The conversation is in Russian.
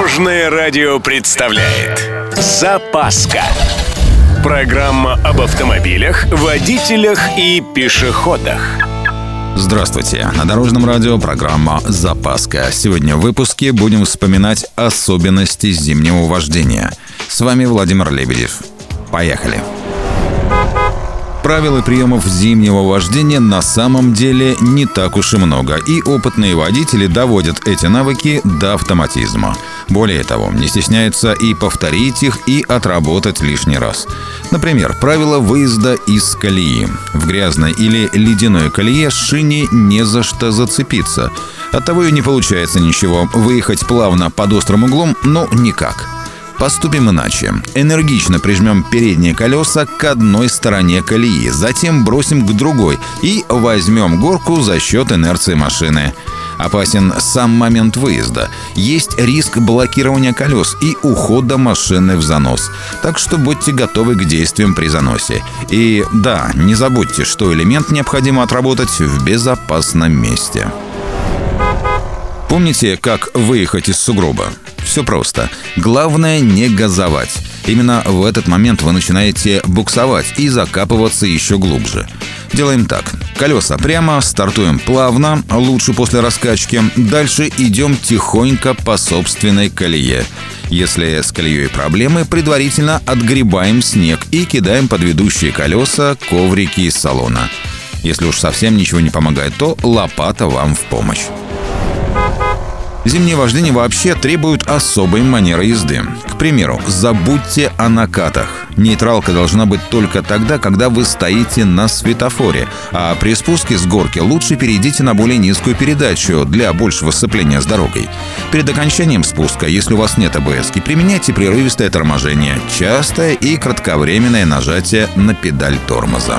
Дорожное радио представляет Запаска Программа об автомобилях, водителях и пешеходах Здравствуйте! На Дорожном радио программа «Запаска». Сегодня в выпуске будем вспоминать особенности зимнего вождения. С вами Владимир Лебедев. Поехали! Правил и приемов зимнего вождения на самом деле не так уж и много, и опытные водители доводят эти навыки до автоматизма. Более того, не стесняются и повторить их, и отработать лишний раз. Например, правило выезда из колеи. В грязной или ледяной колее шине не за что зацепиться. Оттого и не получается ничего. Выехать плавно под острым углом, ну никак. Поступим иначе. Энергично прижмем передние колеса к одной стороне колеи, затем бросим к другой и возьмем горку за счет инерции машины. Опасен сам момент выезда. Есть риск блокирования колес и ухода машины в занос. Так что будьте готовы к действиям при заносе. И да, не забудьте, что элемент необходимо отработать в безопасном месте. Помните, как выехать из сугроба? Все просто. Главное не газовать. Именно в этот момент вы начинаете буксовать и закапываться еще глубже. Делаем так. Колеса прямо, стартуем плавно, лучше после раскачки. Дальше идем тихонько по собственной колее. Если с колеей проблемы, предварительно отгребаем снег и кидаем под ведущие колеса коврики из салона. Если уж совсем ничего не помогает, то лопата вам в помощь. Зимнее вождение вообще требует особой манеры езды. К примеру, забудьте о накатах. Нейтралка должна быть только тогда, когда вы стоите на светофоре, а при спуске с горки лучше перейдите на более низкую передачу для большего сцепления с дорогой. Перед окончанием спуска, если у вас нет АБС, применяйте прерывистое торможение, частое и кратковременное нажатие на педаль тормоза.